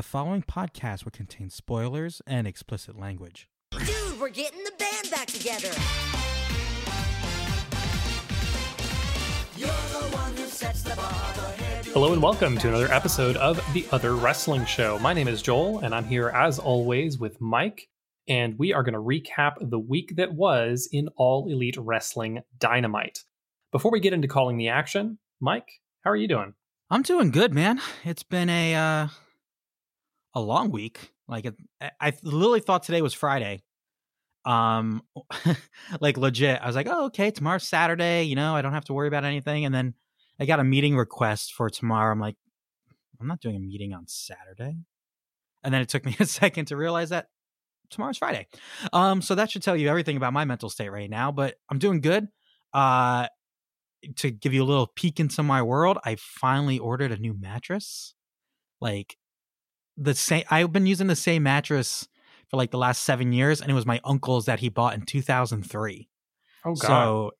The following podcast will contain spoilers and explicit language. Dude, we're getting the band back together. You're the one who sets the bar, Hello and welcome to another episode of The Other Wrestling Show. My name is Joel, and I'm here as always with Mike, and we are going to recap the week that was in All Elite Wrestling Dynamite. Before we get into calling the action, Mike, how are you doing? I'm doing good, man. It's been a uh, a long week. Like I literally thought today was Friday. Um, like legit. I was like, oh, okay, tomorrow's Saturday. You know, I don't have to worry about anything. And then I got a meeting request for tomorrow. I'm like, I'm not doing a meeting on Saturday. And then it took me a second to realize that tomorrow's Friday. Um, so that should tell you everything about my mental state right now. But I'm doing good. Uh, to give you a little peek into my world, I finally ordered a new mattress. Like the same, I've been using the same mattress for like the last seven years, and it was my uncle's that he bought in 2003. Oh God. So,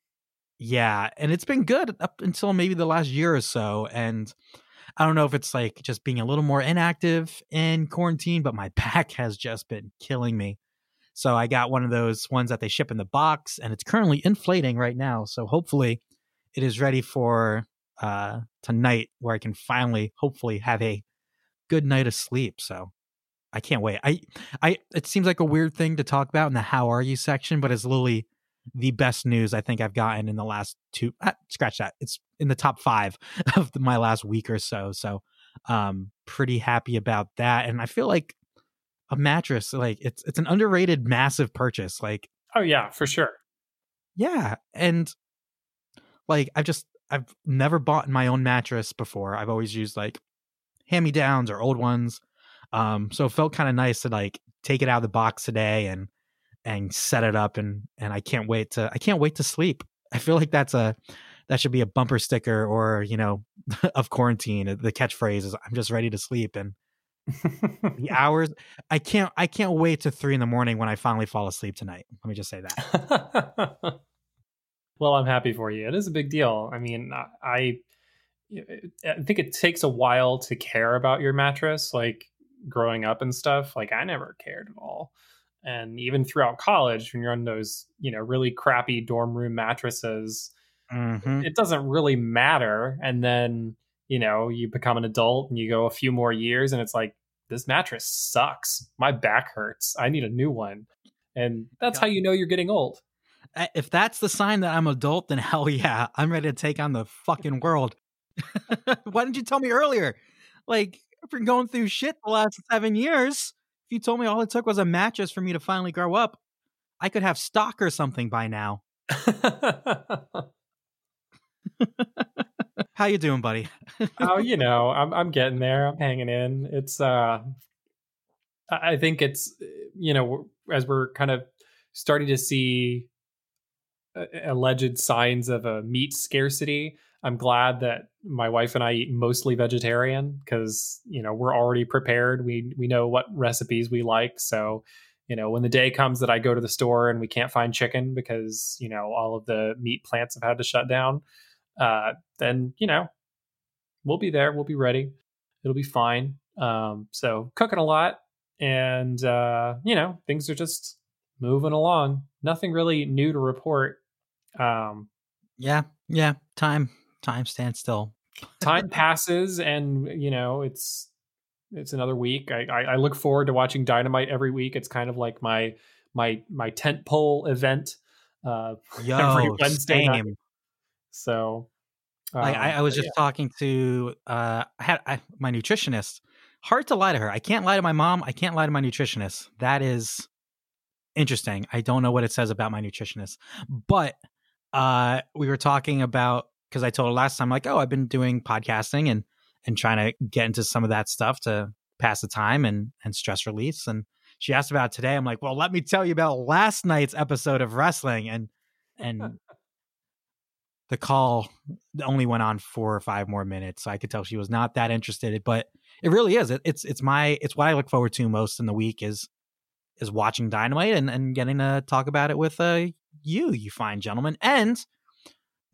yeah, and it's been good up until maybe the last year or so. And I don't know if it's like just being a little more inactive in quarantine, but my back has just been killing me. So I got one of those ones that they ship in the box, and it's currently inflating right now. So hopefully, it is ready for uh tonight, where I can finally, hopefully, have a good night of sleep. So I can't wait. I, I, it seems like a weird thing to talk about in the "How are you" section, but it's literally the best news I think I've gotten in the last two. Ah, scratch that. It's in the top five of the, my last week or so. So, um, pretty happy about that. And I feel like a mattress, like it's it's an underrated, massive purchase. Like, oh yeah, for sure. yeah, and like I've just I've never bought my own mattress before. I've always used like hand me downs or old ones. Um, so it felt kind of nice to like take it out of the box today and and set it up and and I can't wait to I can't wait to sleep. I feel like that's a that should be a bumper sticker or you know of quarantine. The catchphrase is I'm just ready to sleep and the hours I can't I can't wait to three in the morning when I finally fall asleep tonight. Let me just say that. well, I'm happy for you. It is a big deal. I mean, I I think it takes a while to care about your mattress, like growing up and stuff. Like I never cared at all. And even throughout college, when you're on those, you know, really crappy dorm room mattresses, Mhm. it doesn't really matter. And then, you know, you become an adult and you go a few more years and it's like, this mattress sucks. My back hurts. I need a new one. And that's how you know you're getting old. If that's the sign that I'm adult, then hell yeah, I'm ready to take on the fucking world. Why didn't you tell me earlier? Like, I've been going through shit the last seven years. If you told me all it took was a mattress for me to finally grow up, I could have stock or something by now. How you doing, buddy? oh, you know, I'm I'm getting there. I'm hanging in. It's uh I think it's you know, as we're kind of starting to see uh, alleged signs of a meat scarcity, I'm glad that my wife and I eat mostly vegetarian because, you know, we're already prepared. We we know what recipes we like, so you know, when the day comes that I go to the store and we can't find chicken because, you know, all of the meat plants have had to shut down, uh, then, you know, we'll be there. We'll be ready. It'll be fine. Um, so cooking a lot and, uh, you know, things are just moving along. Nothing really new to report. Um, Yeah, yeah. Time, time stands still. time passes and, you know, it's, it's another week. I, I, I look forward to watching Dynamite every week. It's kind of like my, my, my tent pole event, uh, Yo, every Wednesday night. So, Like I, um, I was just talking to uh, I had I, my nutritionist. Hard to lie to her. I can't lie to my mom. I can't lie to my nutritionist. That is interesting. I don't know what it says about my nutritionist, but uh, we were talking about because I told her last time, like, oh, I've been doing podcasting and and trying to get into some of that stuff to pass the time and and stress release. And she asked about today. I'm like, well, let me tell you about last night's episode of wrestling and and the call only went on four or five more minutes. So I could tell she was not that interested. But it really is. It, it's it's my it's what I look forward to most in the week is is watching Dynamite and, and getting to talk about it with uh you, you fine gentlemen. And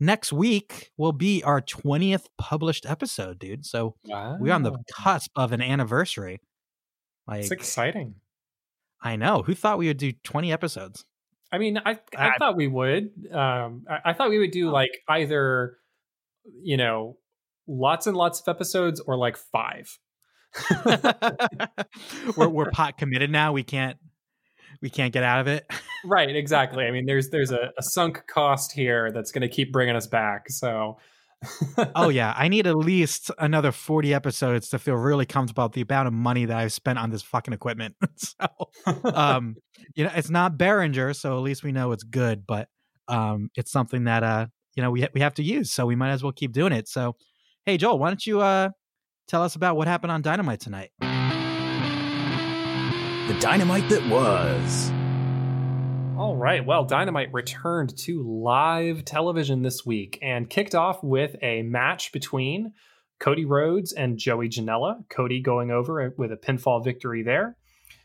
next week will be our 20th published episode, dude. So we're on the cusp of an anniversary. Like It's exciting. I know. Who thought we would do 20 episodes? I mean, I I I- thought we would. Um, I, I thought we would do like either, you know, lots and lots of episodes or like five. we're we're pot committed now. We can't we can't get out of it. Right, exactly. I mean, there's there's a, a sunk cost here that's going to keep bringing us back. So, oh yeah, I need at least another 40 episodes to feel really comfortable about the amount of money that I've spent on this fucking equipment. so, um, you know, it's not Behringer, so at least we know it's good, but um, it's something that uh, you know, we ha- we have to use, so we might as well keep doing it. So, hey Joel, why don't you uh tell us about what happened on Dynamite tonight? The dynamite that was. All right. Well, Dynamite returned to live television this week and kicked off with a match between Cody Rhodes and Joey Janela. Cody going over with a pinfall victory there.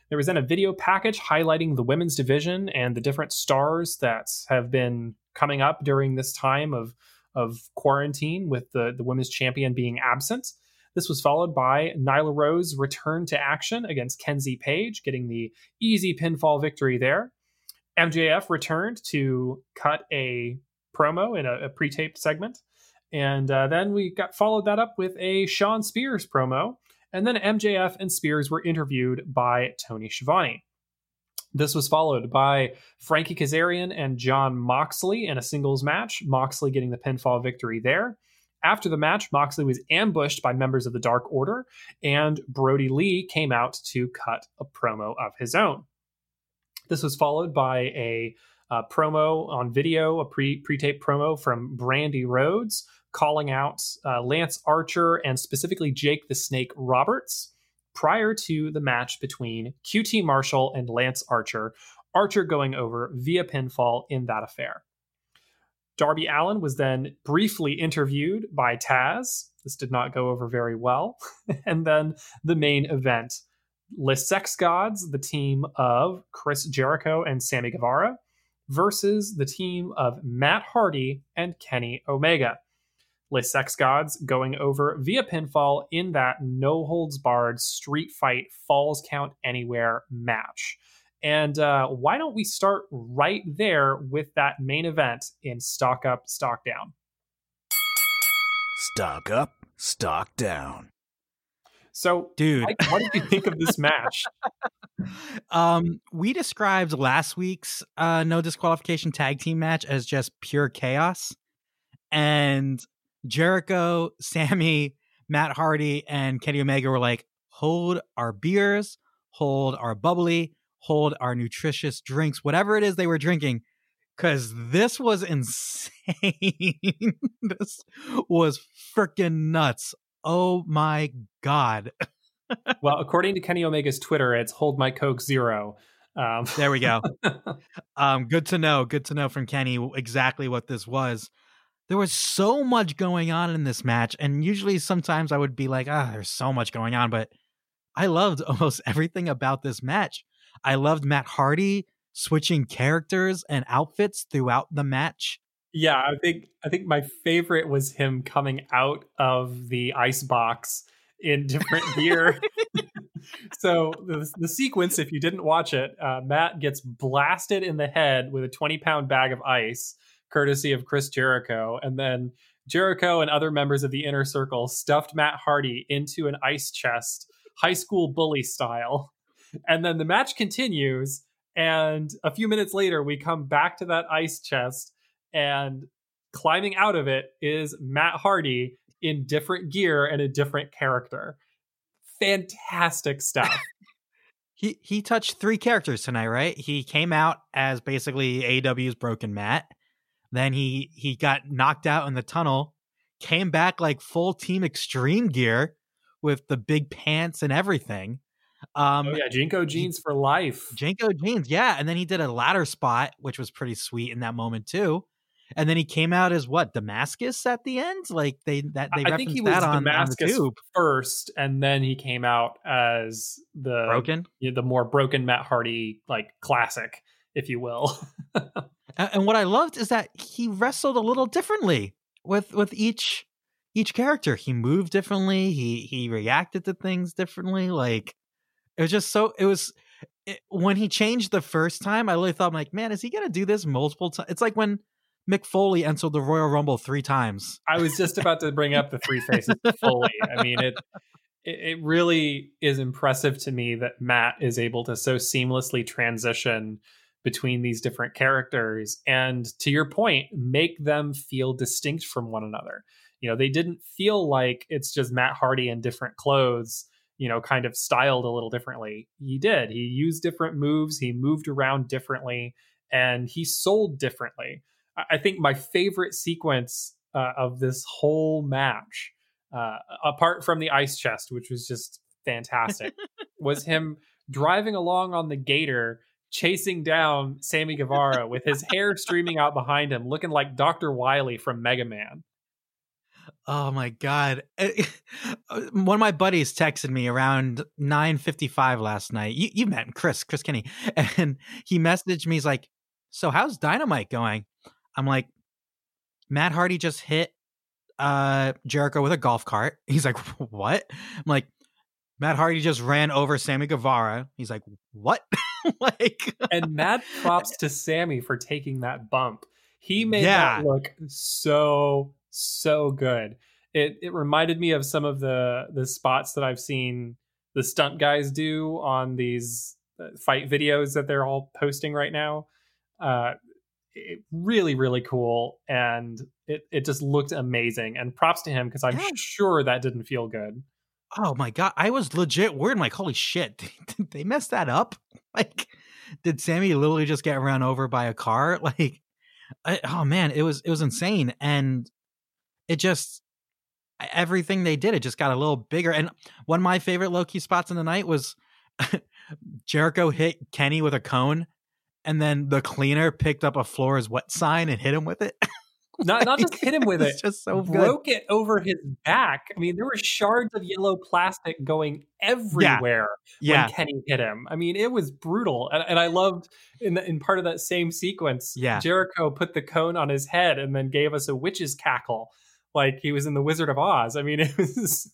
There was then a video package highlighting the women's division and the different stars that have been coming up during this time of, of quarantine, with the, the women's champion being absent. This was followed by Nyla Rose return to action against Kenzie Paige, getting the easy pinfall victory there. MJF returned to cut a promo in a, a pre-taped segment, and uh, then we got followed that up with a Shawn Spears promo, and then MJF and Spears were interviewed by Tony Schiavone. This was followed by Frankie Kazarian and Jon Moxley in a singles match. Moxley getting the pinfall victory there. After the match, Moxley was ambushed by members of the Dark Order, and Brodie Lee came out to cut a promo of his own. This was followed by a uh, promo on video, a pre pre tape promo from Brandi Rhodes, calling out uh, Lance Archer and specifically Jake the Snake Roberts prior to the match between QT Marshall and Lance Archer. Archer going over via pinfall in that affair. Darby Allin was then briefly interviewed by Taz. This did not go over very well. and then the main event Les Sex Gods, the team of Chris Jericho and Sammy Guevara, versus the team of Matt Hardy and Kenny Omega. Les Sex Gods going over via pinfall in that no holds barred street fight falls count anywhere match. And uh, why don't we start right there with that main event in Stock Up, Stock Down? Stock up, stock down. So, Dude, Mike, what did you think of this match? um, we described last week's uh, no disqualification tag team match as just pure chaos, and Jericho, Sammy, Matt Hardy, and Kenny Omega were like, "Hold our beers, hold our bubbly, hold our nutritious drinks, whatever it is they were drinking." Because this was insane. this was freaking nuts. Oh my god. well, according to Kenny Omega's Twitter, it's Hold My Coke Zero. Um, There we go. um, good to know. Good to know from Kenny exactly what this was. There was so much going on in this match, and usually sometimes I would be like, ah, there's so much going on, but I loved almost everything about this match. I loved Matt Hardy switching characters and outfits throughout the match. yeah, I think I think my favorite was him coming out of the ice box in different gear. so the, the sequence, if you didn't watch it, uh, Matt gets blasted in the head with a 20 pound bag of ice, courtesy of Chris Jericho, and then Jericho and other members of the inner circle stuffed Matt Hardy into an ice chest, high school bully style. And then the match continues, and a few minutes later, we come back to that ice chest, and climbing out of it is Matt Hardy in different gear and a different character. Fantastic stuff. He he touched three characters tonight, right? He came out as basically AW's Broken Matt. Then he he got knocked out in the tunnel, came back like full team extreme gear with the big pants and everything. Um oh yeah, JNCO jeans for life. JNCO jeans, yeah, and then he did a ladder spot, which was pretty sweet in that moment too. And then he came out as what Damascus at the end, like they that they I think he was that on, on the Damascus tube. first, and then he came out as the Broken. the more broken Matt Hardy like classic, if you will. A- And what I loved is that he wrestled a little differently with with each each character. He moved differently. He he reacted to things differently. Like It was just so. It was it, when he changed the first time. I really thought, I'm like, man, is he gonna do this multiple times? It's like when Mick Foley entered the Royal Rumble three times. I was just about to bring up the three faces Foley. I mean, it it really is impressive to me that Matt is able to so seamlessly transition between these different characters and to your point make them feel distinct from one another you know they didn't feel like it's just matt hardy in different clothes you know kind of styled a little differently he did he used different moves he moved around differently and he sold differently i think my favorite sequence uh, of this whole match uh, apart from the ice chest which was just fantastic was him driving along on the gator chasing down Sammy Guevara with his hair streaming out behind him, looking like Dr. Wily from Mega Man. Oh my god! One of my buddies texted me around nine fifty five last night. You you met him, Chris Chris Kenny, and he messaged me. He's like, "So how's Dynamite going?" I'm like, "Matt Hardy just hit uh Jericho with a golf cart." He's like, "What?" I'm like, "Matt Hardy just ran over Sammy Guevara." He's like, "What?" like, And Matt props to Sammy for taking that bump. He made Yeah. that look so so good. It it reminded me of some of the the spots that I've seen the stunt guys do on these uh, fight videos that they're all posting right now. Uh, it, really really cool, and it it just looked amazing. And props to him because I'm Yeah. sure that didn't feel good. oh my god! I was legit worried. I'm like, "Holy shit! Did they mess that up?" Like, did Sammy literally just get run over by a car? Like, I, oh man, it was it was insane, and it just everything they did, it just got a little bigger. And one of my favorite low key spots in the night was Jericho hit Kenny with a cone, and then the cleaner picked up a floor is wet sign and hit him with it. Not not just hit him with it, It's just so good. broke it over his back. I mean, there were shards of yellow plastic going everywhere Yeah, when Kenny hit him. I mean, it was brutal, and, and I loved in the, in part of that same sequence. Yeah. Jericho put the cone on his head and then gave us a witch's cackle, like he was in the Wizard of Oz. I mean, it was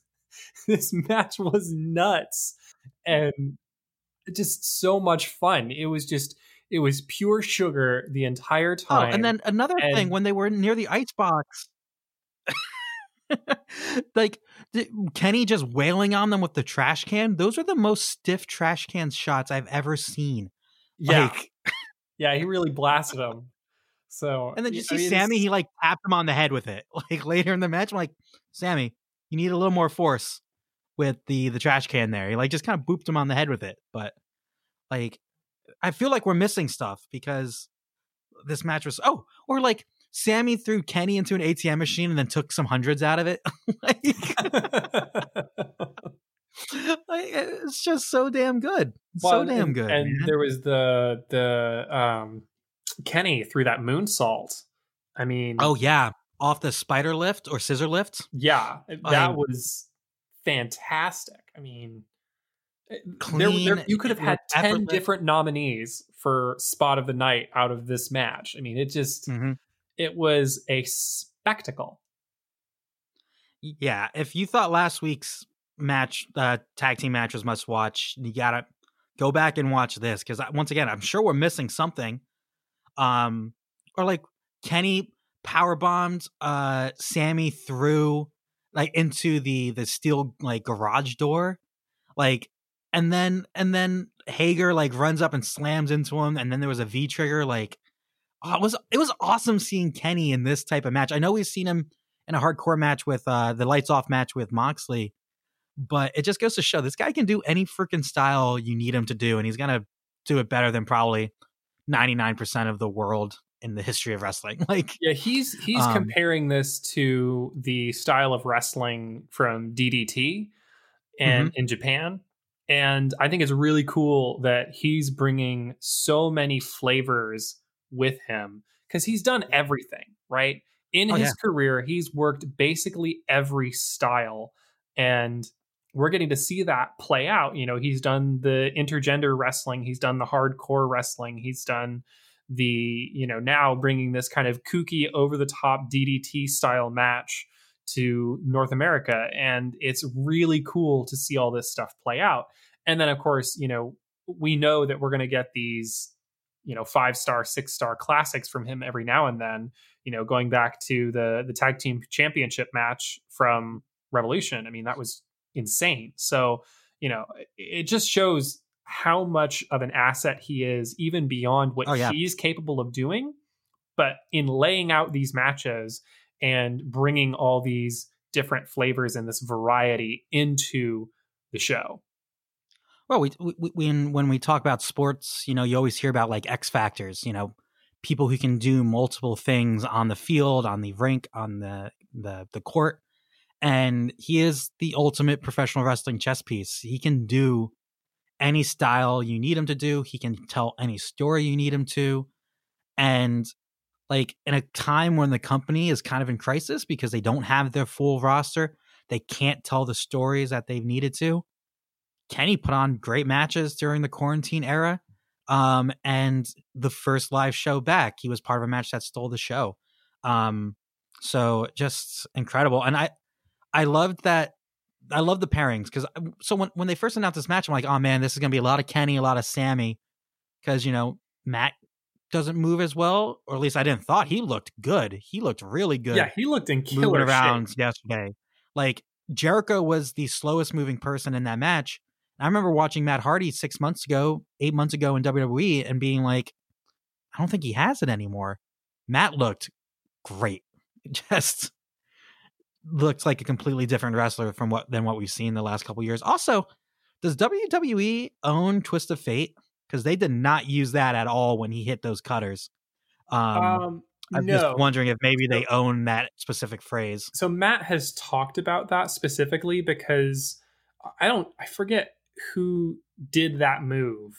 this match was nuts and just so much fun. It was just it was pure sugar the entire time. Oh, and then another thing when they were near the ice box, like Kenny just wailing on them with the trash can. Those are the most stiff trash can shots I've ever seen. yeah, Like, yeah, he really blasted him. So and then you I see mean, Sammy, he like tapped him on the head with it. Like later in the match, I'm like, Sammy, you need a little more force with the the trash can there. He like just kind of booped him on the head with it. But like, I feel like we're missing stuff because this match was oh, or like Sammy threw Kenny into an ATM machine and then took some hundreds out of it. like, like, it's just so damn good. Well, so damn and, good. And man. there was the the um Kenny through that moonsault. I mean, oh yeah, off the spider lift or scissor lift. yeah, that I- was fantastic. I mean, there, Clean, there, you could have had was ten effortless. different nominees for spot of the night out of this match. I mean, it just Mhm. it was a spectacle. Yeah, if you thought last week's match, uh, tag team match was must watch, you gotta go back and watch this because once again, I'm sure we're missing something. Um, or like Kenny power bombed uh Sammy through like into the the steel like garage door, like, and then and then Hager like runs up and slams into him, and then there was a V trigger. Like, oh, it was it was awesome seeing Kenny in this type of match. I know we've seen him in a hardcore match with uh the lights off match with Moxley, but it just goes to show this guy can do any freaking style you need him to do, and he's gonna do it better than probably ninety nine percent of the world in the history of wrestling. Like, Yeah, he's he's Um, comparing this to the style of wrestling from DDT and in Japan. And I think it's really cool that he's bringing so many flavors with him because he's done everything, right? In Oh, his yeah. career, he's worked basically every style. And we're getting to see that play out. You know, he's done the intergender wrestling, he's done the hardcore wrestling, he's done the you know now bringing this kind of kooky over the top DDT style match to North America. And it's really cool to see all this stuff play out. And then of course you know we know that we're going to get these you know five star six star classics from him every now and then you know going back to the the tag team championship match from revolution. I mean that was insane so you know it just shows how much of an asset he is even beyond what Oh, yeah. he's capable of doing but in laying out these matches and bringing all these different flavors and this variety into the show Well, we, we, we when when we talk about sports, you know, you always hear about like X factors. You know, people who can do multiple things on the field, on the rink, on the the the court, and he is the ultimate professional wrestling chess piece. He can do any style you need him to do. He can tell any story you need him to, and like in a time when the company is kind of in crisis because they don't have their full roster, they can't tell the stories that they've needed to. Kenny put on great matches during the quarantine era. Um, and the first live show back, he was part of a match that stole the show. Um, so just incredible. And I, I loved that. I love the pairings because uh, so when, when they first announced this match, I'm like, oh man, this is going to be a lot of Kenny, a lot of Sammy. Cause you know, Matt doesn't move as well, or at least I didn't thought he looked good. He looked really good yeah he looked in killer around shape yesterday. Like Jericho was the slowest moving person in that match. I remember watching Matt Hardy six months ago, eight months ago in WWE, and being like, I don't think he has it anymore. Matt looked great. Just looked like a completely different wrestler from what than what we've seen the last couple years. Also, does WWE own Twist of Fate? Because they did not use that at all when he hit those cutters. Um, um I'm no just wondering if maybe they own that specific phrase. so Matt has talked about that specifically because I don't I forget who did that move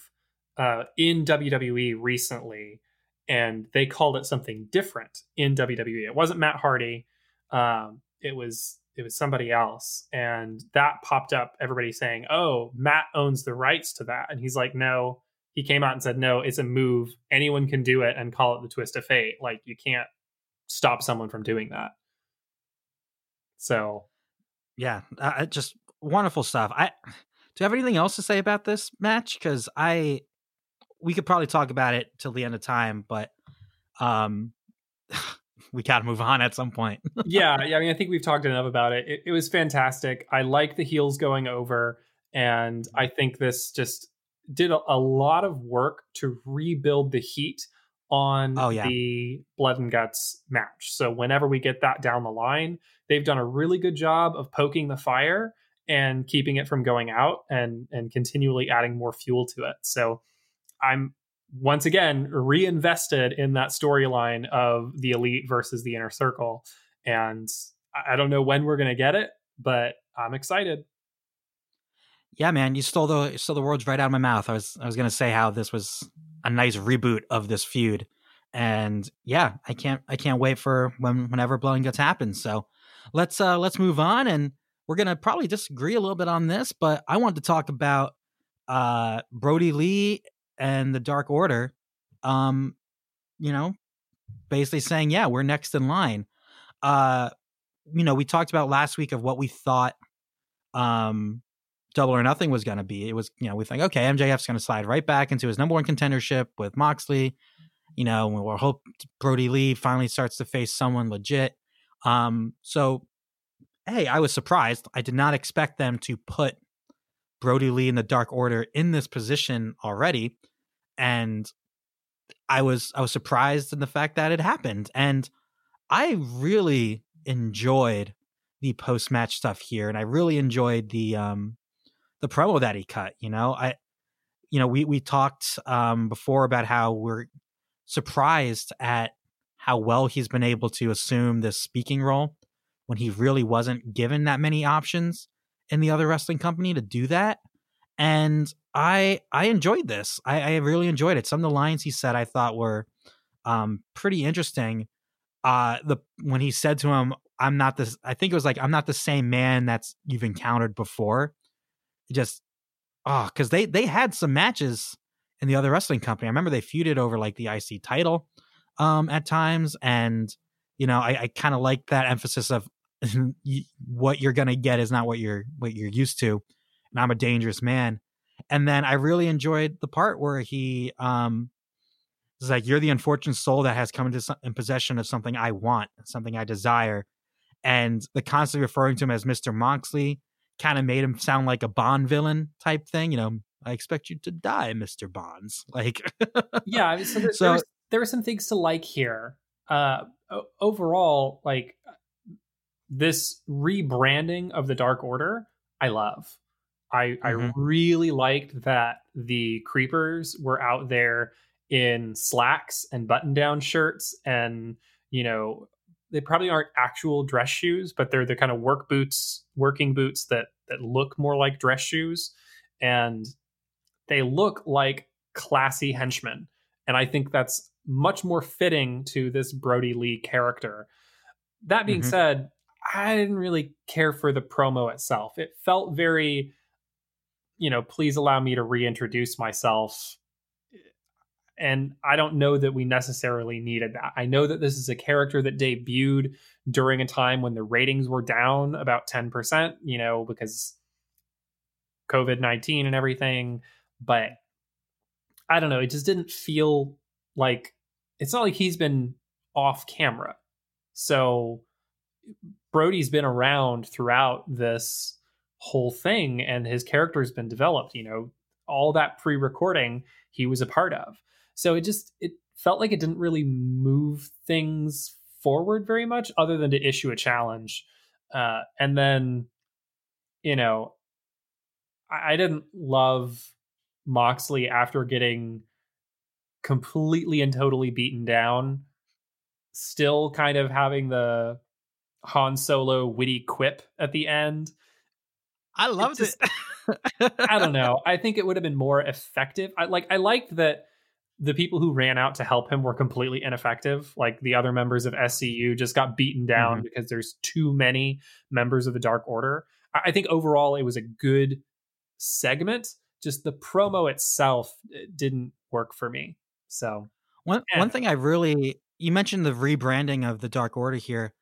uh, in WWE recently, and they called it something different in WWE. It wasn't Matt Hardy. Um, it was it was somebody else, and that popped up. Everybody saying, "Oh, Matt owns the rights to that," and he's like, "No." He came out and said, "No, it's a move. Anyone can do it and call it the twist of fate. Like you can't stop someone from doing that." So Yeah, uh, just wonderful stuff. I do you have anything else to say about this match? Because I we could probably talk about it till the end of time, but um, we got to move on at some point. yeah, yeah. I mean, I think we've talked enough about it. it. It was fantastic. I like the heels going over, and I think this just did a, a lot of work to rebuild the heat on Oh, yeah. the blood and guts match. So whenever we get that down the line, they've done a really good job of poking the fire and keeping it from going out and and continually adding more fuel to it. So I'm once again reinvested in that storyline of the elite versus the inner circle and I don't know when we're going to get it, but I'm excited. yeah, man, you stole the you stole the words right out of my mouth. I was I was gonna say how this was a nice reboot of this feud, and yeah, I can't I can't wait for when whenever Blood and Guts happens. So let's uh let's move on, and we're gonna probably disagree a little bit on this, but I wanted to talk about uh Brodie Lee and the Dark Order. Um, you know, basically saying, yeah, we're next in line. Uh, you know, we talked about last week of what we thought um double or nothing was going to be. It was, you know, we think, okay, MJF's going to slide right back into his number one contendership with Moxley. You know, we'll hope Brodie Lee finally starts to face someone legit. Um, so, hey, I was surprised. I did not expect them to put Brodie Lee in the Dark Order in this position already, and I was I was surprised in the fact that it happened, and I really enjoyed the post match stuff here, and I really enjoyed the um the promo that he cut. You know, I you know we we talked um before about how we're surprised at how well he's been able to assume this speaking role when he really wasn't given that many options in the other wrestling company to do that. And I I enjoyed this. I, I really enjoyed it. Some of the lines he said I thought were um pretty interesting. Uh the when he said to him, I'm not this I think it was like I'm not the same man that's you've encountered before. Just oh, because they they had some matches in the other wrestling company. I remember they feuded over like the IC title um at times, and you know I, I kind of like that emphasis of what you're gonna get is not what you're what you're used to, and I'm a dangerous man. And then I really enjoyed the part where he um is like, "You're the unfortunate soul that has come into some, in possession of something I want, something I desire." And the constantly referring to him as Mister Moxley kind of made him sound like a Bond villain type thing. You know, I expect you to die, Mister Bonds. Like, yeah so, there, So- there, was, there were some things to like here uh overall like this rebranding of the dark order i love i i Mhm. really liked that the creepers were out there in slacks and button down shirts and you know they probably aren't actual dress shoes but they're the kind of work boots working boots that that look more like dress shoes and they look like classy henchmen and i think that's much more fitting to this brodie lee character that being Mhm. said i didn't really care for the promo itself it felt very you know please allow me to reintroduce myself. And i don't know that we necessarily needed that. I know that this is a character that debuted during a time when the ratings were down about 10% you know because covid-19 and everything but i don't know it just didn't feel like it's not like he's been off camera. So brody's been around throughout this whole thing and his character's been developed you know all that pre-recording he was a part of. So it just it felt like it didn't really move things forward very much other than to issue a challenge. Uh and then you know i, I didn't love moxley after getting completely and totally beaten down still kind of having the han solo witty quip at the end I loved just- it. I don't know. I think it would have been more effective. I like I liked that the people who ran out to help him were completely ineffective. Like the other members of SCU just got beaten down because there's too many members of the Dark Order. I, I think overall it was a good segment. Just the promo itself eh, didn't work for me. So One one thing I really you mentioned the rebranding of the Dark Order here.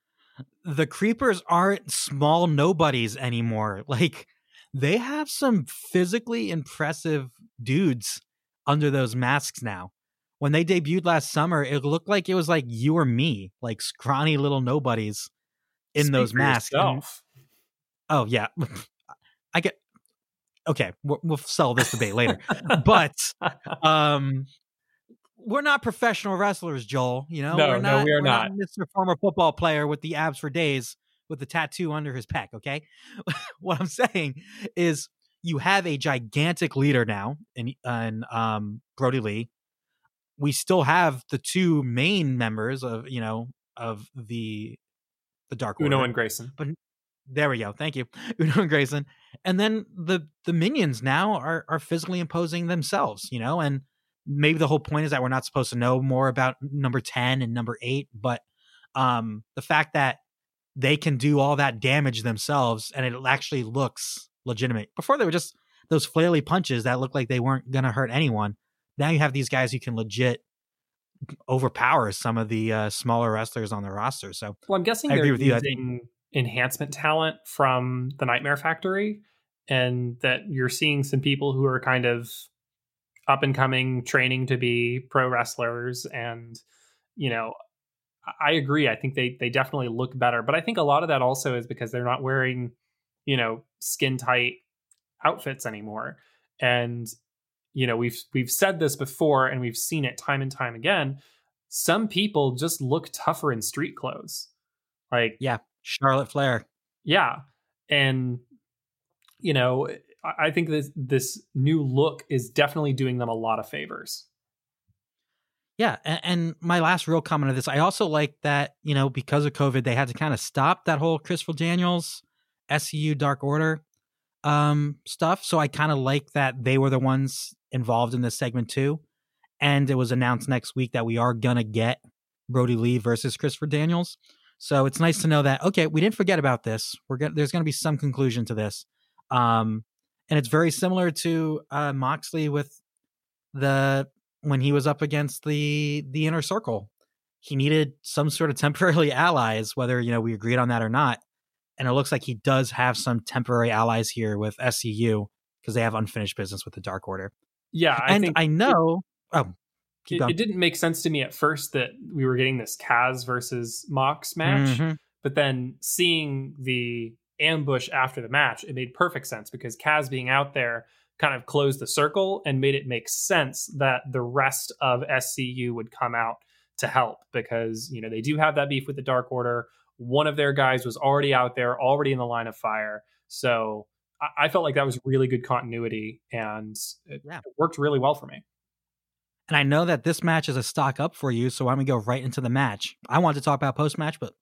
The creepers aren't small nobodies anymore. Like they have some physically impressive dudes under those masks now. When they debuted last summer, it looked like it was like you or me, like scrawny little nobodies in speak those masks. And- oh yeah, I get okay. We'll, we'll sell this debate later, but um we're not professional wrestlers joel you know No, we're no, not, we are we're not. mr former football player with the abs for days with the tattoo under his pec okay what i'm saying is you have a gigantic leader now in, in um brodie lee we still have the two main members of you know of the the dark Uno Order. and Grayson. But there we go. Thank you, Uno and Grayson. And then the the minions now are are physically imposing themselves, you know. And maybe the whole point is that we're not supposed to know more about number ten and number eight, but um, the fact that they can do all that damage themselves and it actually looks legitimate. Before they were just those flaily punches that looked like they weren't gonna hurt anyone. Now you have these guys who can legit overpower some of the uh, smaller wrestlers on the roster. So Well, I'm guessing I they're agree with you. I using enhancement talent from the Nightmare Factory, and that you're seeing some people who are kind of up and coming, training to be pro wrestlers, and you know, I- agree. I think they they definitely look better, but I think a lot of that also is because they're not wearing, you know, skin tight outfits anymore, and you know we've we've said this before and we've seen it time and time again some people just look tougher in street clothes like yeah, Charlotte Flair. yeah and you know I- think this this new look is definitely doing them a lot of favors Yeah, and, and my last real comment of this, I also like that you know because of COVID, they had to kind of stop that whole Christopher Daniels, SCU Dark Order, um, stuff. So I kind of like that they were the ones involved in this segment too, and it was announced next week that we are gonna get Brodie Lee versus Christopher Daniels. So it's nice to know that okay, we didn't forget about this. We're gonna there's gonna be some conclusion to this, um, and it's very similar to uh, Moxley with the when he was up against the the inner circle he needed some sort of temporary allies whether you know we agreed on that or not and it looks like he does have some temporary allies here with SCU because they have unfinished business with the Dark Order. Yeah, I and think I know. oh, keep it, it didn't make sense to me at first that we were getting this Kaz versus Mox match, Mhm. but then seeing the ambush after the match, it made perfect sense because Kaz being out there kind of closed the circle and made it make sense that the rest of SCU would come out to help because you know they do have that beef with the Dark Order. One of their guys was already out there, already in the line of fire, so I, I felt like that was really good continuity and it, Yeah. it worked really well for me. And I know that this match is a stock up for you, so why don't we go right into the match? I want to talk about post match, but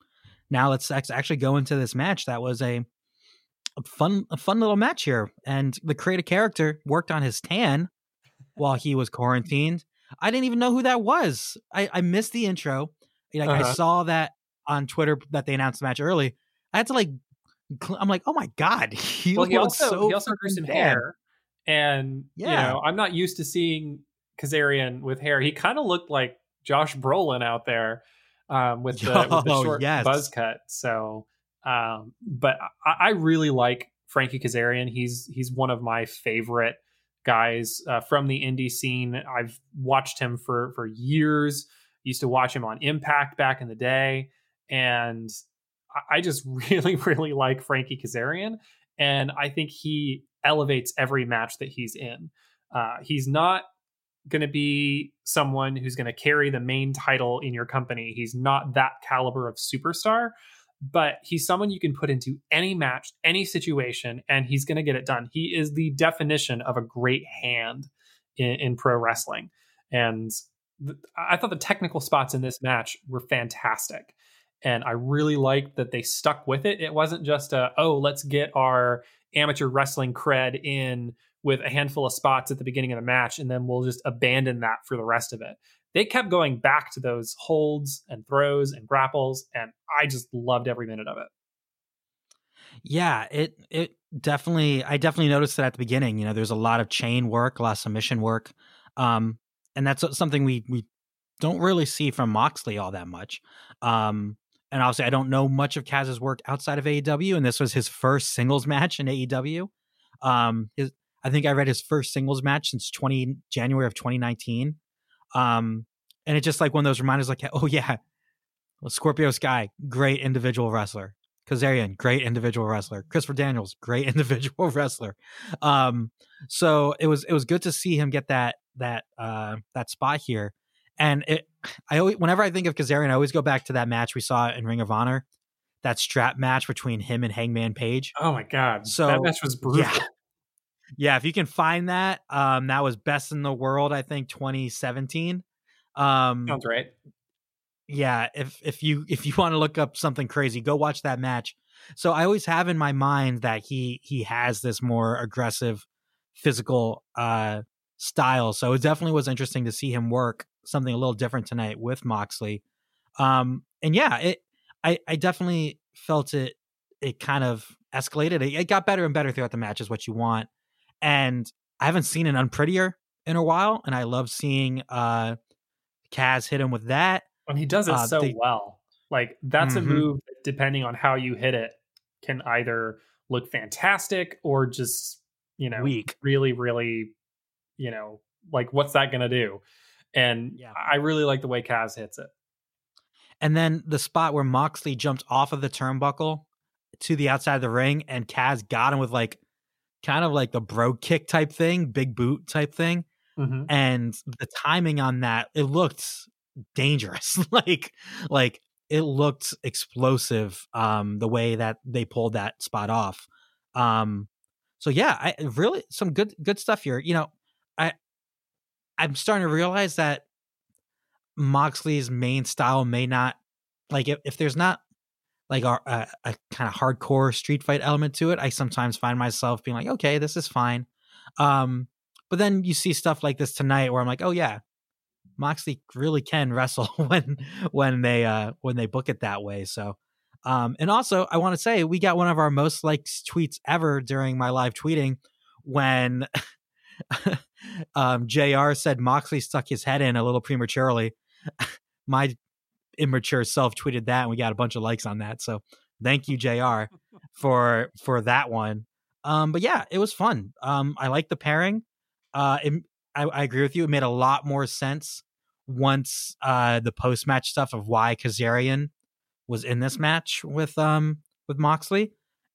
now let's actually go into this match. That was a, a fun, a fun little match here, and the creative character worked on his tan while he was quarantined. I didn't even know who that was. I, I missed the intro. Like I Uh-huh. saw that on Twitter that they announced the match early. I had to like, cl- I'm like, oh my god, he well, he also so he also grew some bad. hair, and you Yeah. know I'm not used to seeing Kazarian with hair. He kind of looked like Josh Brolin out there um, with the, with the Oh, short yes. buzz cut. So, um, but I, I really like Frankie Kazarian. He's he's one of my favorite guys uh, from the indie scene. I've watched him for for years. Used to watch him on Impact back in the day, and I- I just really, really like Frankie Kazarian, and I think he elevates every match that he's in. Uh, he's not going to be someone who's going to carry the main title in your company. He's not that caliber of superstar, but he's someone you can put into any match, any situation, and he's going to get it done. He is the definition of a great hand in, in pro wrestling, and th- I thought the technical spots in this match were fantastic and I really liked that they stuck with it. It wasn't just a oh, let's get our amateur wrestling cred in with a handful of spots at the beginning of the match, and then we'll just abandon that for the rest of it. They kept going back to those holds and throws and grapples, and I just loved every minute of it. Yeah, it it definitely I definitely noticed that at the beginning. You know, there's a lot of chain work, a lot of submission work. Um and that's something we we don't really see from Moxley all that much. Um and obviously I don't know much of Kaz's work outside of AEW and this was his first singles match in AEW. Um his I think I read his first singles match since 20 January of 2019. Um and it's just like one of those reminders like oh yeah, well, Scorpio Sky, great individual wrestler. Kazarian, great individual wrestler. Christopher Daniels, great individual wrestler. Um, so it was it was good to see him get that that uh that spot here. And it I always whenever I think of Kazarian, I always go back to that match we saw in Ring of Honor, that strap match between him and Hangman Page. Oh my god, So, that match was brutal. Yeah. Yeah, if you can find that, um, that was best in the world, I think 2017. Um Sounds right. yeah if if you if you want to look up something crazy go watch that match so i always have in my mind that he he has this more aggressive physical uh style so it definitely was interesting to see him work something a little different tonight with moxley um and yeah it i i definitely felt it it kind of escalated it, it got better and better throughout the match is what you want and i haven't seen an unprettier in a while and i love seeing uh Kaz hit him with that And he does it Uh, so they- well. Like that's Mhm. a move depending on how you hit it can either look fantastic or just, you know, weak really really, you know, like what's that going to do? And Yeah. I really like the way Kaz hits it. And then the spot where Moxley jumped off of the turnbuckle to the outside of the ring, and Kaz got him with like kind of like the bro kick type thing, big boot type thing. Mm-hmm. And the timing on that, it looked dangerous. like, like it looked explosive. Um, the way that they pulled that spot off. Um, so yeah, I really some good good stuff here. You know, I I'm starting to realize that Moxley's main style may not like if, if there's not like a, a, a kind of hardcore street fight element to it, I sometimes find myself being like, okay, this is fine. Um, but then you see stuff like this tonight where I'm like, oh yeah, Moxley really can wrestle when when they uh when they book it that way. So um and also I want to say we got one of our most liked tweets ever during my live tweeting when um JR said Moxley stuck his head in a little prematurely. my immature self tweeted that and we got a bunch of likes on that. So thank you, JR, for for that one. Um, but yeah, it was fun. Um, I like the pairing. Uh, it, I, I agree with you. It made a lot more sense once uh the post match stuff of why Kazarian was in this match with um with Moxley.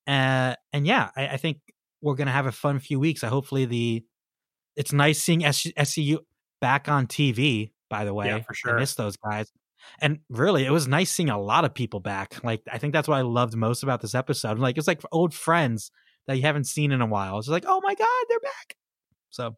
Uh, and yeah, I, I think we're gonna have a fun few weeks. I hopefully the it's nice seeing S- SCU back on TV. By the way, Yeah, for sure. I miss those guys. And really, it was nice seeing a lot of people back. Like I think that's what I loved most about this episode. Like it's like old friends that you haven't seen in a while. It's like, oh my god, they're back. So,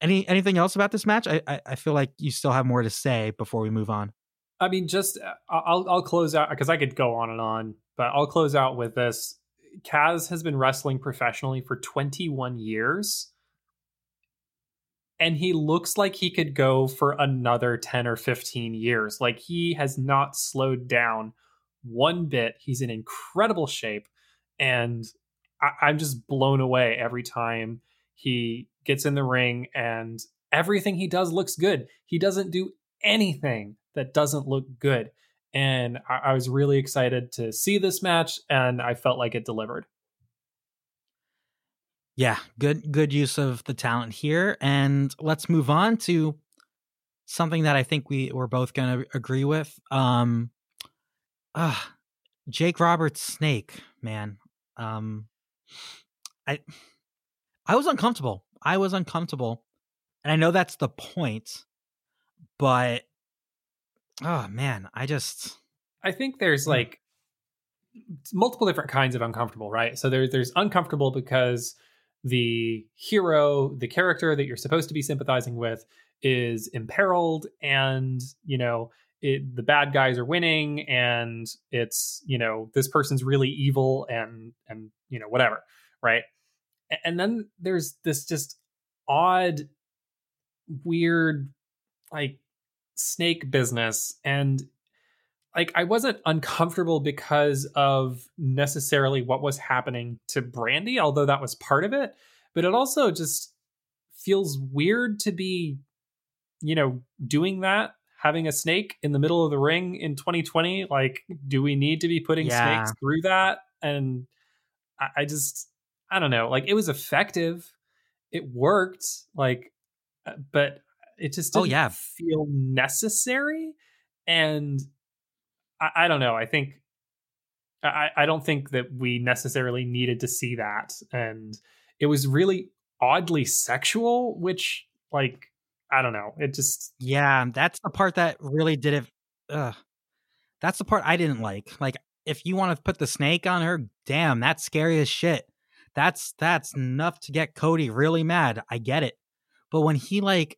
any anything else about this match? I I, I feel like you still have more to say before we move on. I mean, just uh, I'll I'll close out because I could go on and on, but I'll close out with this. Kaz has been wrestling professionally for 21 years, and he looks like he could go for another 10 or 15 years. Like he has not slowed down one bit. He's in incredible shape, and I, I'm just blown away every time he gets in the ring, and everything he does looks good. He doesn't do anything that doesn't look good. And I, I was really excited to see this match, and I felt like it delivered. Yeah, good good use of the talent here. And let's move on to something that I think we we're both going to agree with. Um uh Jake Roberts Snake, man. Um I I was uncomfortable. I was uncomfortable. And I know that's the point, but oh man, I just I think there's Hmm. like multiple different kinds of uncomfortable, right? So there's there's uncomfortable because the hero, the character that you're supposed to be sympathizing with, is imperiled, and you know it, the bad guys are winning, and it's you know this person's really evil, and and you know whatever, right? And then there's this just odd, weird, like snake business, and like I wasn't uncomfortable because of necessarily what was happening to Brandi, although that was part of it. But it also just feels weird to be, you know, doing that, having a snake in the middle of the ring in 2020. Like, do we need to be putting Yeah. snakes through that? And I, I just, I don't know. Like, it was effective, it worked. Like, uh, but it just Oh, didn't yeah. feel necessary. And I, I don't know. I think I, I don't think that we necessarily needed to see that. And it was really oddly sexual, which like I don't know. It just Yeah, that's the part that really did it. That's the part I didn't like. Like, if you want to put the snake on her, damn, that's scary as shit. That's that's enough to get Cody really mad. I get it, but when he like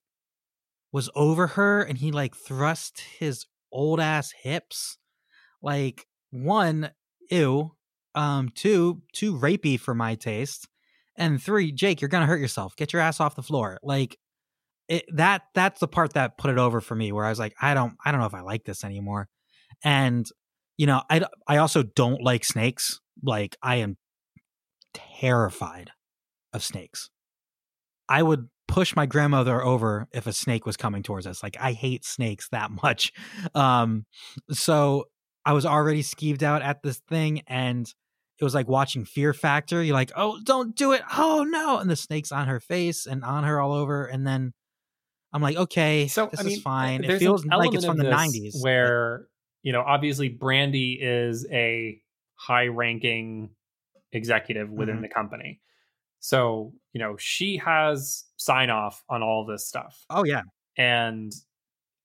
was over her and he like thrust his old ass hips, like one, ew, um, two, too rapey for my taste, and three, Jake, you're gonna hurt yourself. Get your ass off the floor. Like, it that that's the part that put it over for me where I was like I don't I don't know if I like this anymore. And you know, I I also don't like snakes. Like I am terrified of snakes. I would push my grandmother over if a snake was coming towards us. Like I hate snakes that much. Um so I was already skeeved out at this thing and it was like watching Fear Factor. You're like, "Oh, don't do it. Oh no." And the snake's on her face and on her all over and then I'm like, okay, so this I mean is fine. It feels like it's from the '90s. where you know obviously Brandi is a high ranking executive within Mhm. the company. So, you know, she has sign off on all this stuff. oh yeah, and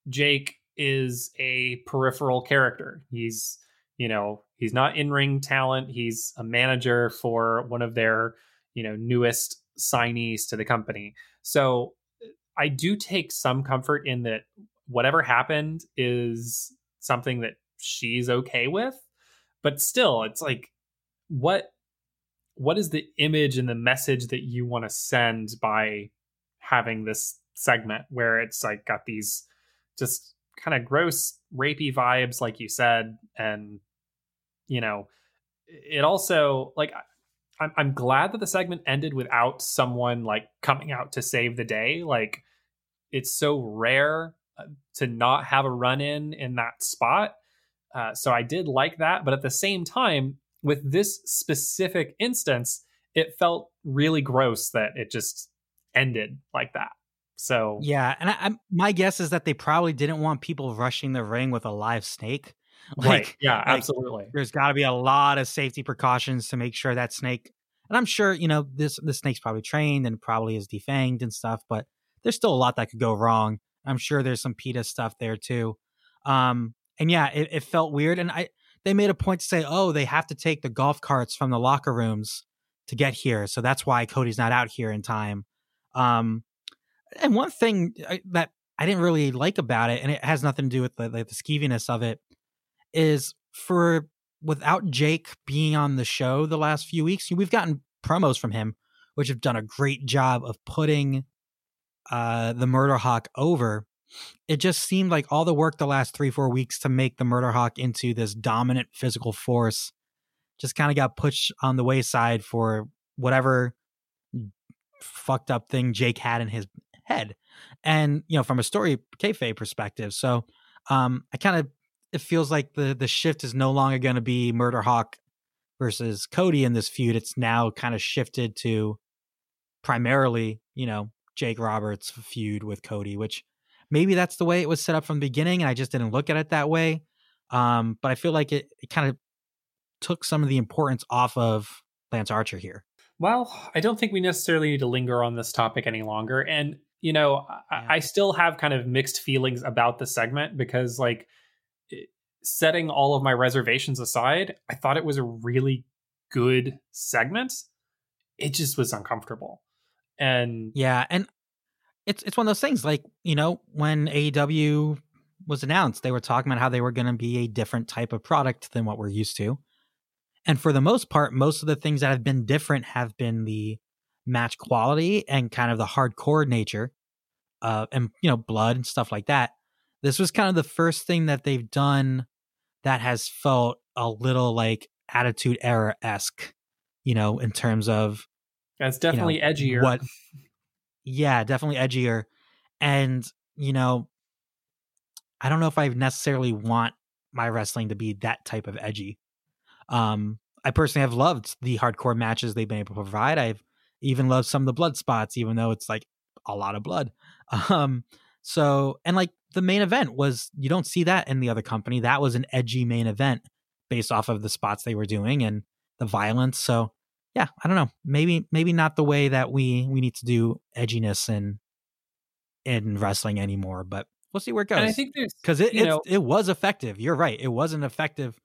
Jake is a peripheral character. He's, you know, he's not in-ring talent. He's a manager for one of their, you know, newest signees to the company. So I do take some comfort in that whatever happened is something that she's okay with. But still, it's like what what is the image and the message that you want to send by having this segment where it's like got these just kind of gross rapey vibes like you said and you know it also like I'm, I'm glad that the segment ended without someone like coming out to save the day like it's so rare uh, to not have a run in in that spot uh, so i did like that but at the same time with this specific instance it felt really gross that it just ended like that. So Yeah, and I, I, my guess is that they probably didn't want people rushing the ring with a live snake. right, yeah, like, absolutely. there's got to be a lot of safety precautions to make sure that snake. And I'm sure you know this. The snake's probably trained and probably is defanged and stuff, but there's still a lot that could go wrong. I'm sure there's some PETA stuff there too. Um, and yeah, it, it felt weird. And I they made a point to say, oh, they have to take the golf carts from the locker rooms to get here, so that's why Cody's not out here in time. Um, and one thing I- that I didn't really like about it, and it has nothing to do with the, like the skeeviness of it, is for without Jake being on the show the last few weeks, we've gotten promos from him, which have done a great job of putting uh, the Murder Hawk over. It just seemed like all the work the last three, four weeks to make the Murder Hawk into this dominant physical force just kind of got pushed on the wayside for whatever fucked up thing Jake had in his head. And, you know, from a story kayfabe perspective. So um I kind of it feels like the the shift is no longer going to be Murder Hawk versus Cody in this feud. It's now kind of shifted to primarily, you know, Jake Roberts feud with Cody, which maybe that's the way it was set up from the beginning, and I just didn't look at it that way. Um, but I feel like it, it kind of took some of the importance off of Lance Archer here. Well, I don't think we necessarily need to linger on this topic any longer. And, you know, I, Yeah. I still have kind of mixed feelings about the segment because, like, setting all of my reservations aside, I thought it was a really good segment. It just was uncomfortable. And Yeah, and it's it's one of those things like you know when AEW was announced, they were talking about how they were going to be a different type of product than what we're used to, and for the most part, most of the things that have been different have been the match quality and kind of the hardcore nature, uh, and you know blood and stuff like that. This was kind of the first thing that they've done that has felt a little like Attitude Era esque, you know, in terms of it's definitely you know, edgier. What? Yeah, definitely edgier, and you know, I don't know if I necessarily want my wrestling to be that type of edgy. Um, I personally have loved the hardcore matches they've been able to provide. I've even loved some of the blood spots, even though it's like a lot of blood. Um, so and like the main event was you don't see that in the other company. That was an edgy main event based off of the spots they were doing and the violence. So yeah, I don't know. Maybe maybe not the way that we we need to do edginess in in wrestling anymore, but we'll see where it goes. and I think there's Because it know- it was effective. You're right. It was an effective.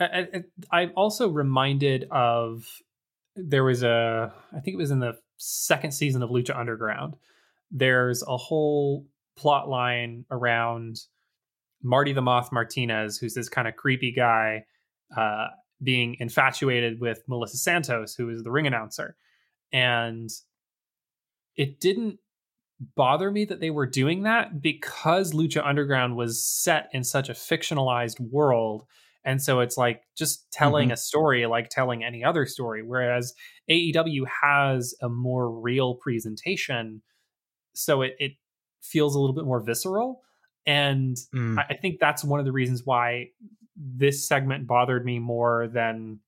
I, I, I'm also reminded of there was a I think it was in the second season of Lucha Underground. There's a whole plot line around Marty the Moth Martinez, who's this kind of creepy guy, uh, being infatuated with Melissa Santos, who is the ring announcer, and it didn't bother me that they were doing that because Lucha Underground was set in such a fictionalized world and so it's like just telling a story like telling any other story whereas aew has a more real presentation so it, it feels a little bit more visceral. And Mm, I, I think that's one of the reasons why this segment bothered me more than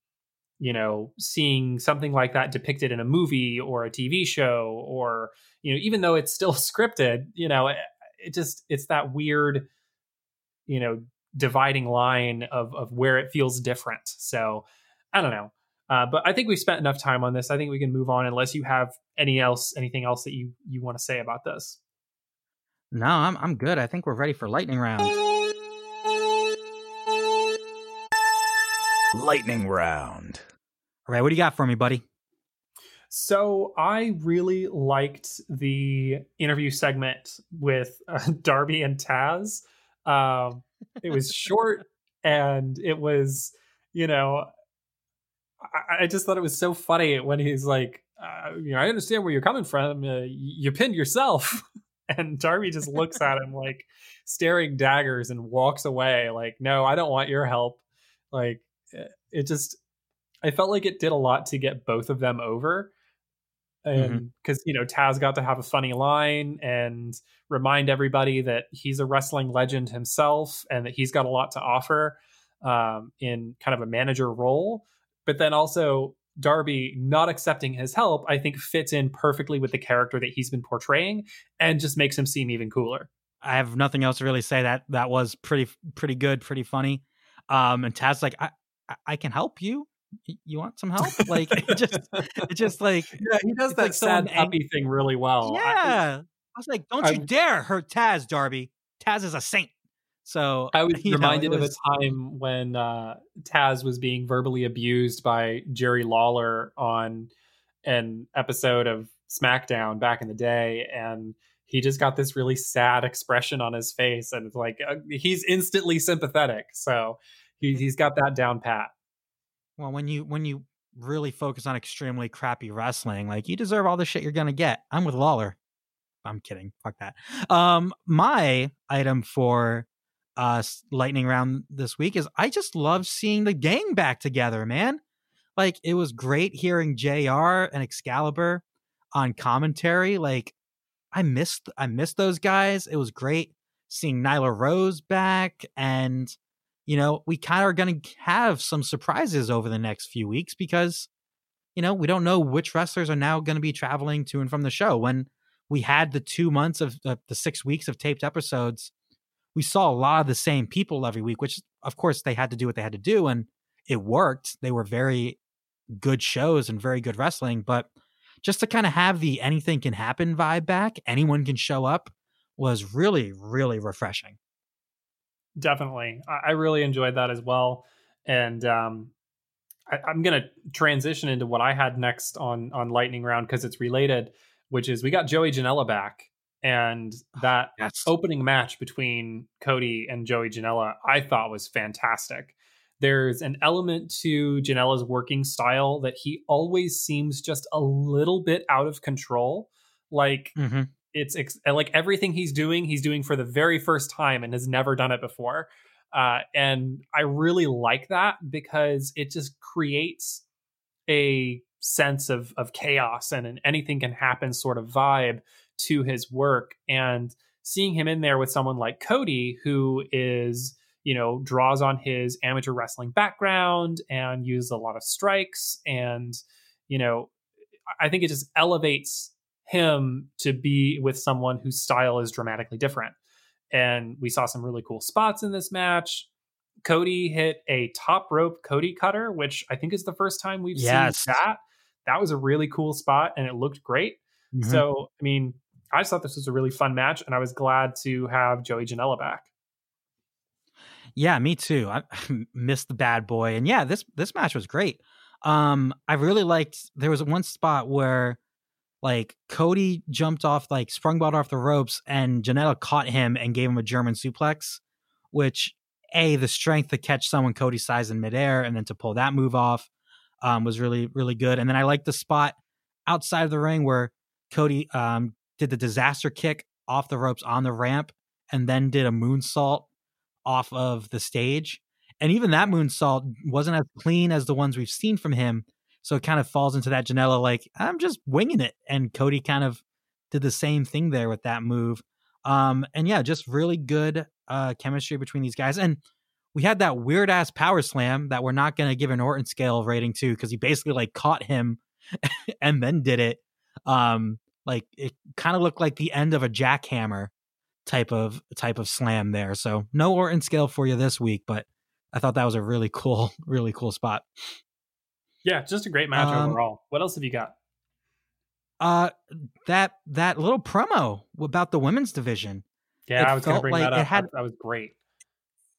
you know seeing something like that depicted in a movie or a tv show or you know even though it's still scripted you know it, it just it's that weird you know dividing line of of where it feels different so i don't know uh, but i think we've spent enough time on this i think we can move on unless you have any else anything else that you you want to say about this no, I'm I'm good. I think we're ready for lightning round. Lightning round. All right, what do you got for me, buddy? So I really liked the interview segment with uh, Darby and Taz. Um, it was short and it was, you know, I, I just thought it was so funny when he's like, uh, you know, I understand where you're coming from. Uh, you pinned yourself. And Darby just looks at him like staring daggers and walks away. Like, no, I don't want your help. Like, it- it just, I felt like it did a lot to get both of them over and because you know Taz got to have a funny line and remind everybody that he's a wrestling legend himself and that he's got a lot to offer um, in kind of a manager role. but then also Darby not accepting his help, I think fits in perfectly with the character that he's been portraying and just makes him seem even cooler. I have nothing else to really say. That that was pretty pretty good, pretty funny. Um, and Taz like, I I- I can help you. You want some help? Like it just it just like Yeah, he does that like sad ang- thing really well. Yeah. I, was like, don't you dare hurt Taz, Darby. Taz is a saint. So I was you know, reminded of a time when uh, Taz was being verbally abused by Jerry Lawler on an episode of SmackDown back in the day, and he just got this really sad expression on his face, and it's like uh, he's instantly sympathetic. So he, he's got that down pat. Well, when you when you really focus on extremely crappy wrestling, like you deserve all the shit you're gonna get. I'm with Lawler. I'm kidding. Fuck that. Um, my item for uh lightning round this week is I just love seeing the gang back together, man. Like it was great hearing JR and Excalibur on commentary. Like I missed I missed those guys. It was great seeing Nyla Rose back and you know, we kind of are going to have some surprises over the next few weeks because, you know, we don't know which wrestlers are now going to be traveling to and from the show. When we had the two months of uh, the six weeks of taped episodes, we saw a lot of the same people every week, which of course they had to do what they had to do and it worked. They were very good shows and very good wrestling, but just to kind of have the anything can happen vibe back, anyone can show up was really, really refreshing. Definitely, I, I really enjoyed that as well, and um, I, I'm gonna transition into what I had next on on lightning round because it's related, which is we got Joey Janela back, and that Yes. opening match between Cody and Joey Janela I thought was fantastic. There's an element to Janela's working style that he always seems just a little bit out of control. Like hmm it's ex- like everything he's doing, he's doing for the very first time and has never done it before. Uh, and I really like that because it just creates a sense of of chaos and an anything can happen sort of vibe to his work. And seeing him in there with someone like Cody, who is you know draws on his amateur wrestling background and uses a lot of strikes and you know I think it just elevates him to be with someone whose style is dramatically different. And we saw some really cool spots in this match. Cody hit a top rope Cody cutter, which I think is the first time we've Yes. seen that. That was a really cool spot and it looked great. Mhm. So, I mean, I just thought this was a really fun match and I was glad to have Joey Janela back. Yeah, me too. I missed the bad boy, and yeah, this this match was great. Um, I really liked. There was one spot where, like, Cody jumped off, like, sprung ball off the ropes, and Janela caught him and gave him a German suplex, which a the strength to catch someone Cody's size in midair and then to pull that move off, um, was really really good. And then I liked the spot outside of the ring where Cody um did the disaster kick off the ropes on the ramp and then did a moonsault off of the stage. And even that moonsault wasn't as clean as the ones we've seen from him. So it kind of falls into that Janela, like, I'm just winging it. And Cody kind of did the same thing there with that move. Um, and yeah, just really good uh, chemistry between these guys. And we had that weird ass power slam that we're not going to give an Orton scale rating to because he basically like caught him and then did it. Um, like it kind of looked like the end of a jackhammer type of type of slam there. So no Orton scale for you this week, but I thought that was a really cool, really cool spot. Yeah, just a great match Um, overall. What else have you got? Uh, that that little promo about the women's division. Yeah, it I was going to bring like that it up. had- that, that was great.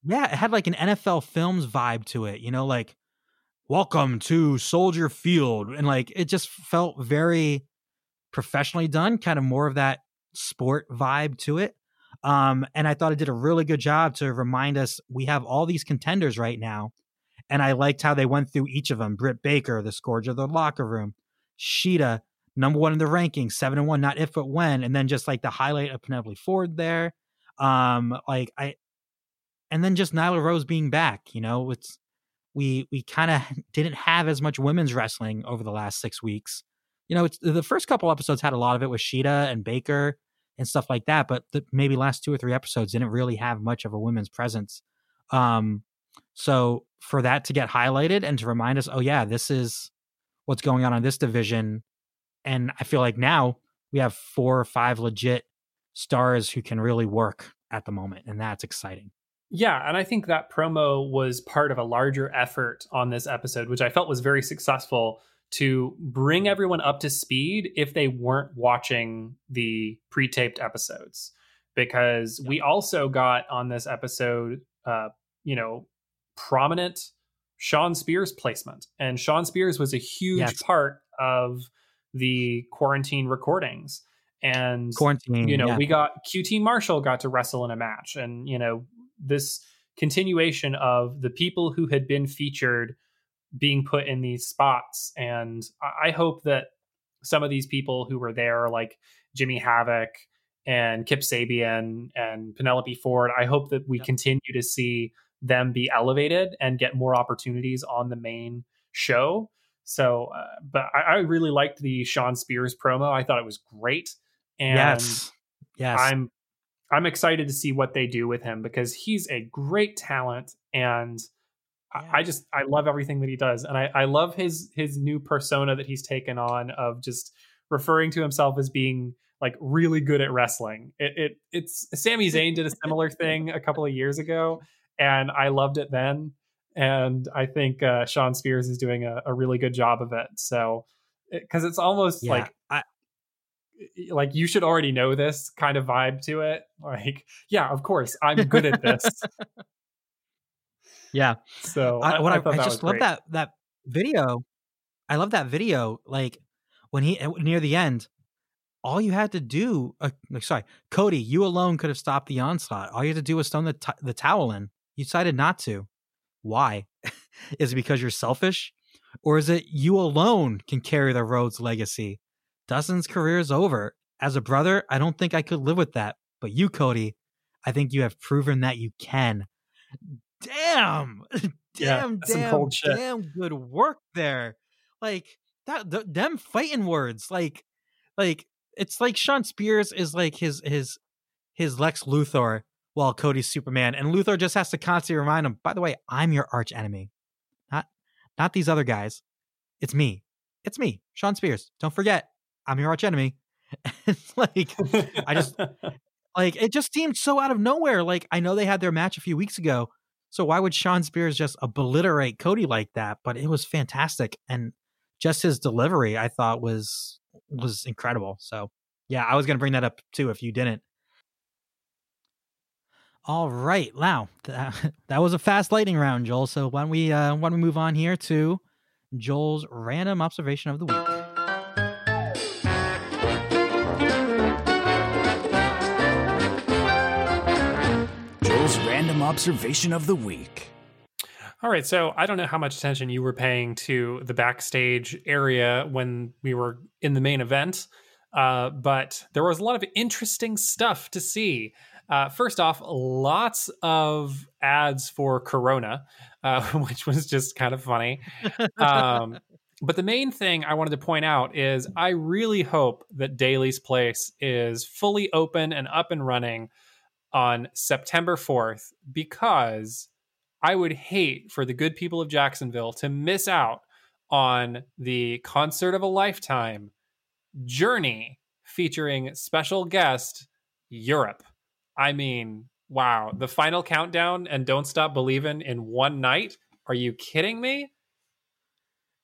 Yeah, it had like an NFL Films vibe to it. You know, like welcome to Soldier Field, and like it just felt very professionally done. Kind of more of that sport vibe to it. Um, and I thought it did a really good job to remind us we have all these contenders right now. And I liked how they went through each of them. Britt Baker, the scourge of the locker room, Shida, number one in the rankings, seven and one, not if but when, and then just like the highlight of Penelope Ford there. Um, like I and then just Nyla Rose being back, you know, it's we we kind of didn't have as much women's wrestling over the last six weeks. You know, it's the first couple episodes had a lot of it with Shida and Baker and stuff like that, but the maybe last two or three episodes didn't really have much of a women's presence. Um, So for that to get highlighted and to remind us, oh yeah, this is what's going on in this division, and I feel like now we have four or five legit stars who can really work at the moment, and that's exciting. Yeah, and I think that promo was part of a larger effort on this episode, which I felt was very successful to bring everyone up to speed if they weren't watching the pre-taped episodes. Because we also got on this episode, uh, you know, prominent Shawn Spears placement, and Shawn Spears was a huge Yes. part of the quarantine recordings. And Quarantine, you know yeah. we got qt marshall got to wrestle in a match and you know this continuation of the people who had been featured being put in these spots and i hope that some of these people who were there like jimmy havoc and kip sabian and penelope ford i hope that we Yep. continue to see them be elevated and get more opportunities on the main show. So uh, but I, I really liked the shawn spears promo. I thought it was great. And yes, yes, I'm I'm excited to see what they do with him because he's a great talent and I- Yeah. I just I love everything that he does. And I, I love his his new persona that he's taken on of just referring to himself as being like really good at wrestling. It, it it's Sami Zayn did a similar thing a couple of years ago and I loved it then and I think uh, Shawn Spears is doing a, a really good job of it. So because it's almost yeah. like I, like you should already know this kind of vibe to it. Like, yeah, of course, I'm good at this. yeah. So I, what I, thought I just love great. that that video. I love that video. Like when he uh, near the end, all you had to do. Uh, sorry, Cody, you alone could have stopped the onslaught. All you had to do was stone the t- the towel in. You decided not to. Why? is it because you're selfish, or is it you alone can carry the Rhodes legacy? Dustin's career is over. As a brother, I don't think I could live with that. But you, Cody, I think you have proven that you can. Damn, Yeah, damn, that's damn, damn good work there. Like that, th- them fighting words. Like, like it's like Shawn Spears is like his his his Lex Luthor, while Cody's Superman, and Luthor just has to constantly remind him. By the way, I'm your arch enemy, not not these other guys. It's me. It's me, Shawn Spears. Don't forget, I'm your arch enemy. it's like I just- like it just seemed so out of nowhere. Like I know they had their match a few weeks ago, so why would Shawn Spears just obliterate Cody like that? But it was fantastic, and just his delivery I thought was was incredible. So yeah, I was gonna bring that up too if you didn't. All right, now that, that was a fast lightning round, Joel. So why don't we uh, why don't we move on here to Joel's random observation of the week? Joel's random observation of the week. All right, so I don't know how much attention you were paying to the backstage area when we were in the main event, uh, but there was a lot of interesting stuff to see. Uh, first off, lots of ads for Corona, uh, which was just kind of funny. Um, but the main thing I wanted to point out is I really hope that Daily's Place is fully open and up and running on September 4th because I would hate for the good people of Jacksonville to miss out on the concert of a lifetime journey featuring special guest Europe. I mean, wow, the final countdown and Don't Stop Believing in one night? Are you kidding me?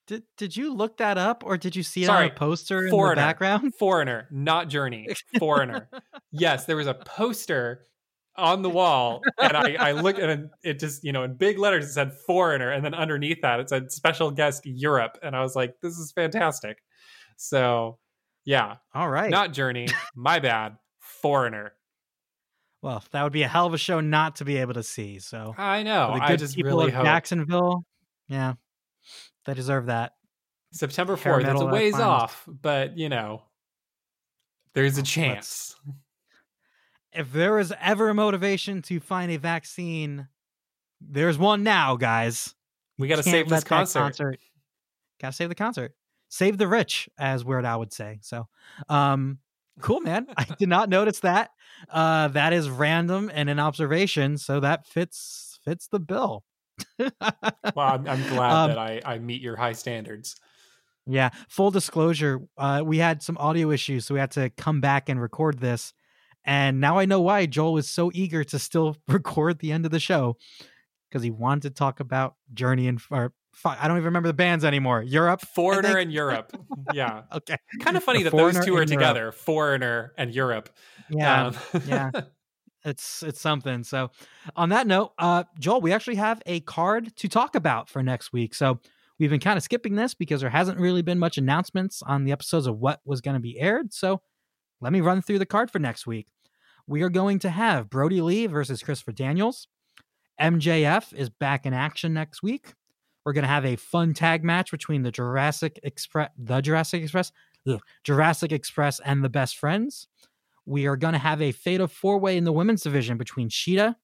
Did did you look that up, or did you see it Sorry, on a poster in the Foreigner. background? Foreigner, not Journey. Foreigner. yes, there was a poster on the wall, and I, I looked and it just, you know, in big letters it said Foreigner, and then underneath that it said Special Guest Europe, and I was like, this is fantastic. So, yeah, All right. not Journey. My bad. Foreigner. Well, that would be a hell of a show not to be able to see. So I know. I good just people really of hope Jacksonville, yeah, they deserve that. September fourth. It's a ways off, but you know, there's a Let's- chance. If there is ever a motivation to find a vaccine, there's one now, guys. We got to save this that concert. Gotta save the concert. Save the rich, as Weird Al would say. So, um, cool, man. I did not notice that. Uh, that is random and an observation, so that fits fits the bill. Well, I'm, I'm glad Um, that I, I meet your high standards. Yeah. Full disclosure, uh, we had some audio issues, so we had to come back and record this. And now I know why Joel was so eager to still record the end of the show because he wanted to talk about Journey and or fuck, I don't even remember the bands anymore. Europe. Foreigner think- and Europe. Yeah. Okay. Kind of funny The that those two are and Europe. together. Foreigner and Europe. Yeah. Um, yeah. It's it's something. So on that note, uh Joel, we actually have a card to talk about for next week. So we've been kind of skipping this because there hasn't really been much announcements on the episodes of what was going to be aired. So let me run through the card for next week. We are going to have Brodie Lee versus Christopher Daniels. MJF is back in action next week. We're going to have a fun tag match between the Jurassic Express, the Jurassic Express, ugh, Jurassic Express, and the Best Friends. We are going to have a fatal four way in the women's division between Shida,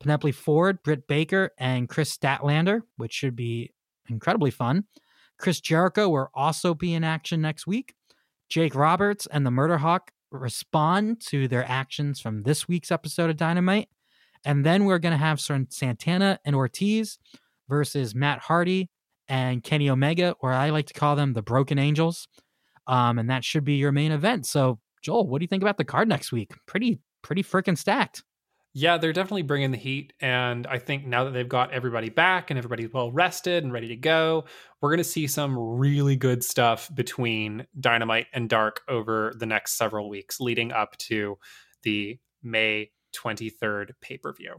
Penelope Ford, Britt Baker, and Kris Statlander, which should be incredibly fun. Chris Jericho will also be in action next week. Jake Roberts and the Murder Hawk respond to their actions from this week's episode of Dynamite. And then we're going to have Santana and Ortiz versus Matt Hardy and Kenny Omega, or I like to call them the Broken Angels. Um, and that should be your main event. So, Joel, what do you think about the card next week? Pretty, pretty freaking stacked. Yeah, they're definitely bringing the heat. And I think now that they've got everybody back and everybody's well rested and ready to go, we're going to see some really good stuff between Dynamite and Dark over the next several weeks leading up to the May 23rd pay per view.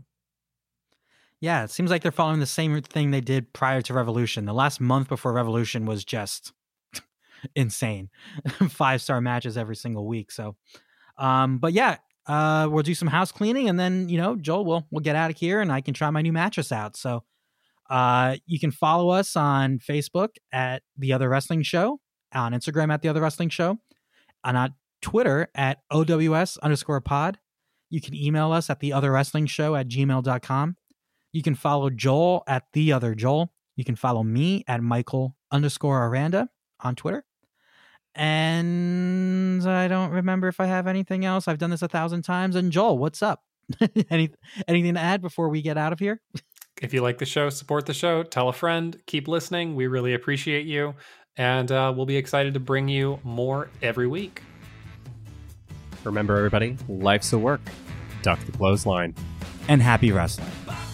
Yeah, it seems like they're following the same thing they did prior to Revolution. The last month before Revolution was just insane. Five star matches every single week. So, um, but yeah, uh, we'll do some house cleaning and then, you know, Joel, we'll, we'll get out of here and I can try my new mattress out. So, uh, you can follow us on Facebook at The Other Wrestling Show, on Instagram at The Other Wrestling Show, and on Twitter at OWS underscore pod. You can email us at The Other Wrestling Show at gmail.com. You can follow Joel at the other Joel. You can follow me at Michael underscore Aranda on Twitter. And I don't remember if I have anything else. I've done this a thousand times. And Joel, what's up? Any anything to add before we get out of here? If you like the show, support the show, tell a friend, keep listening. We really appreciate you. And uh, we'll be excited to bring you more every week. Remember, everybody, life's a work. Duck the clothesline. And happy wrestling. Bye.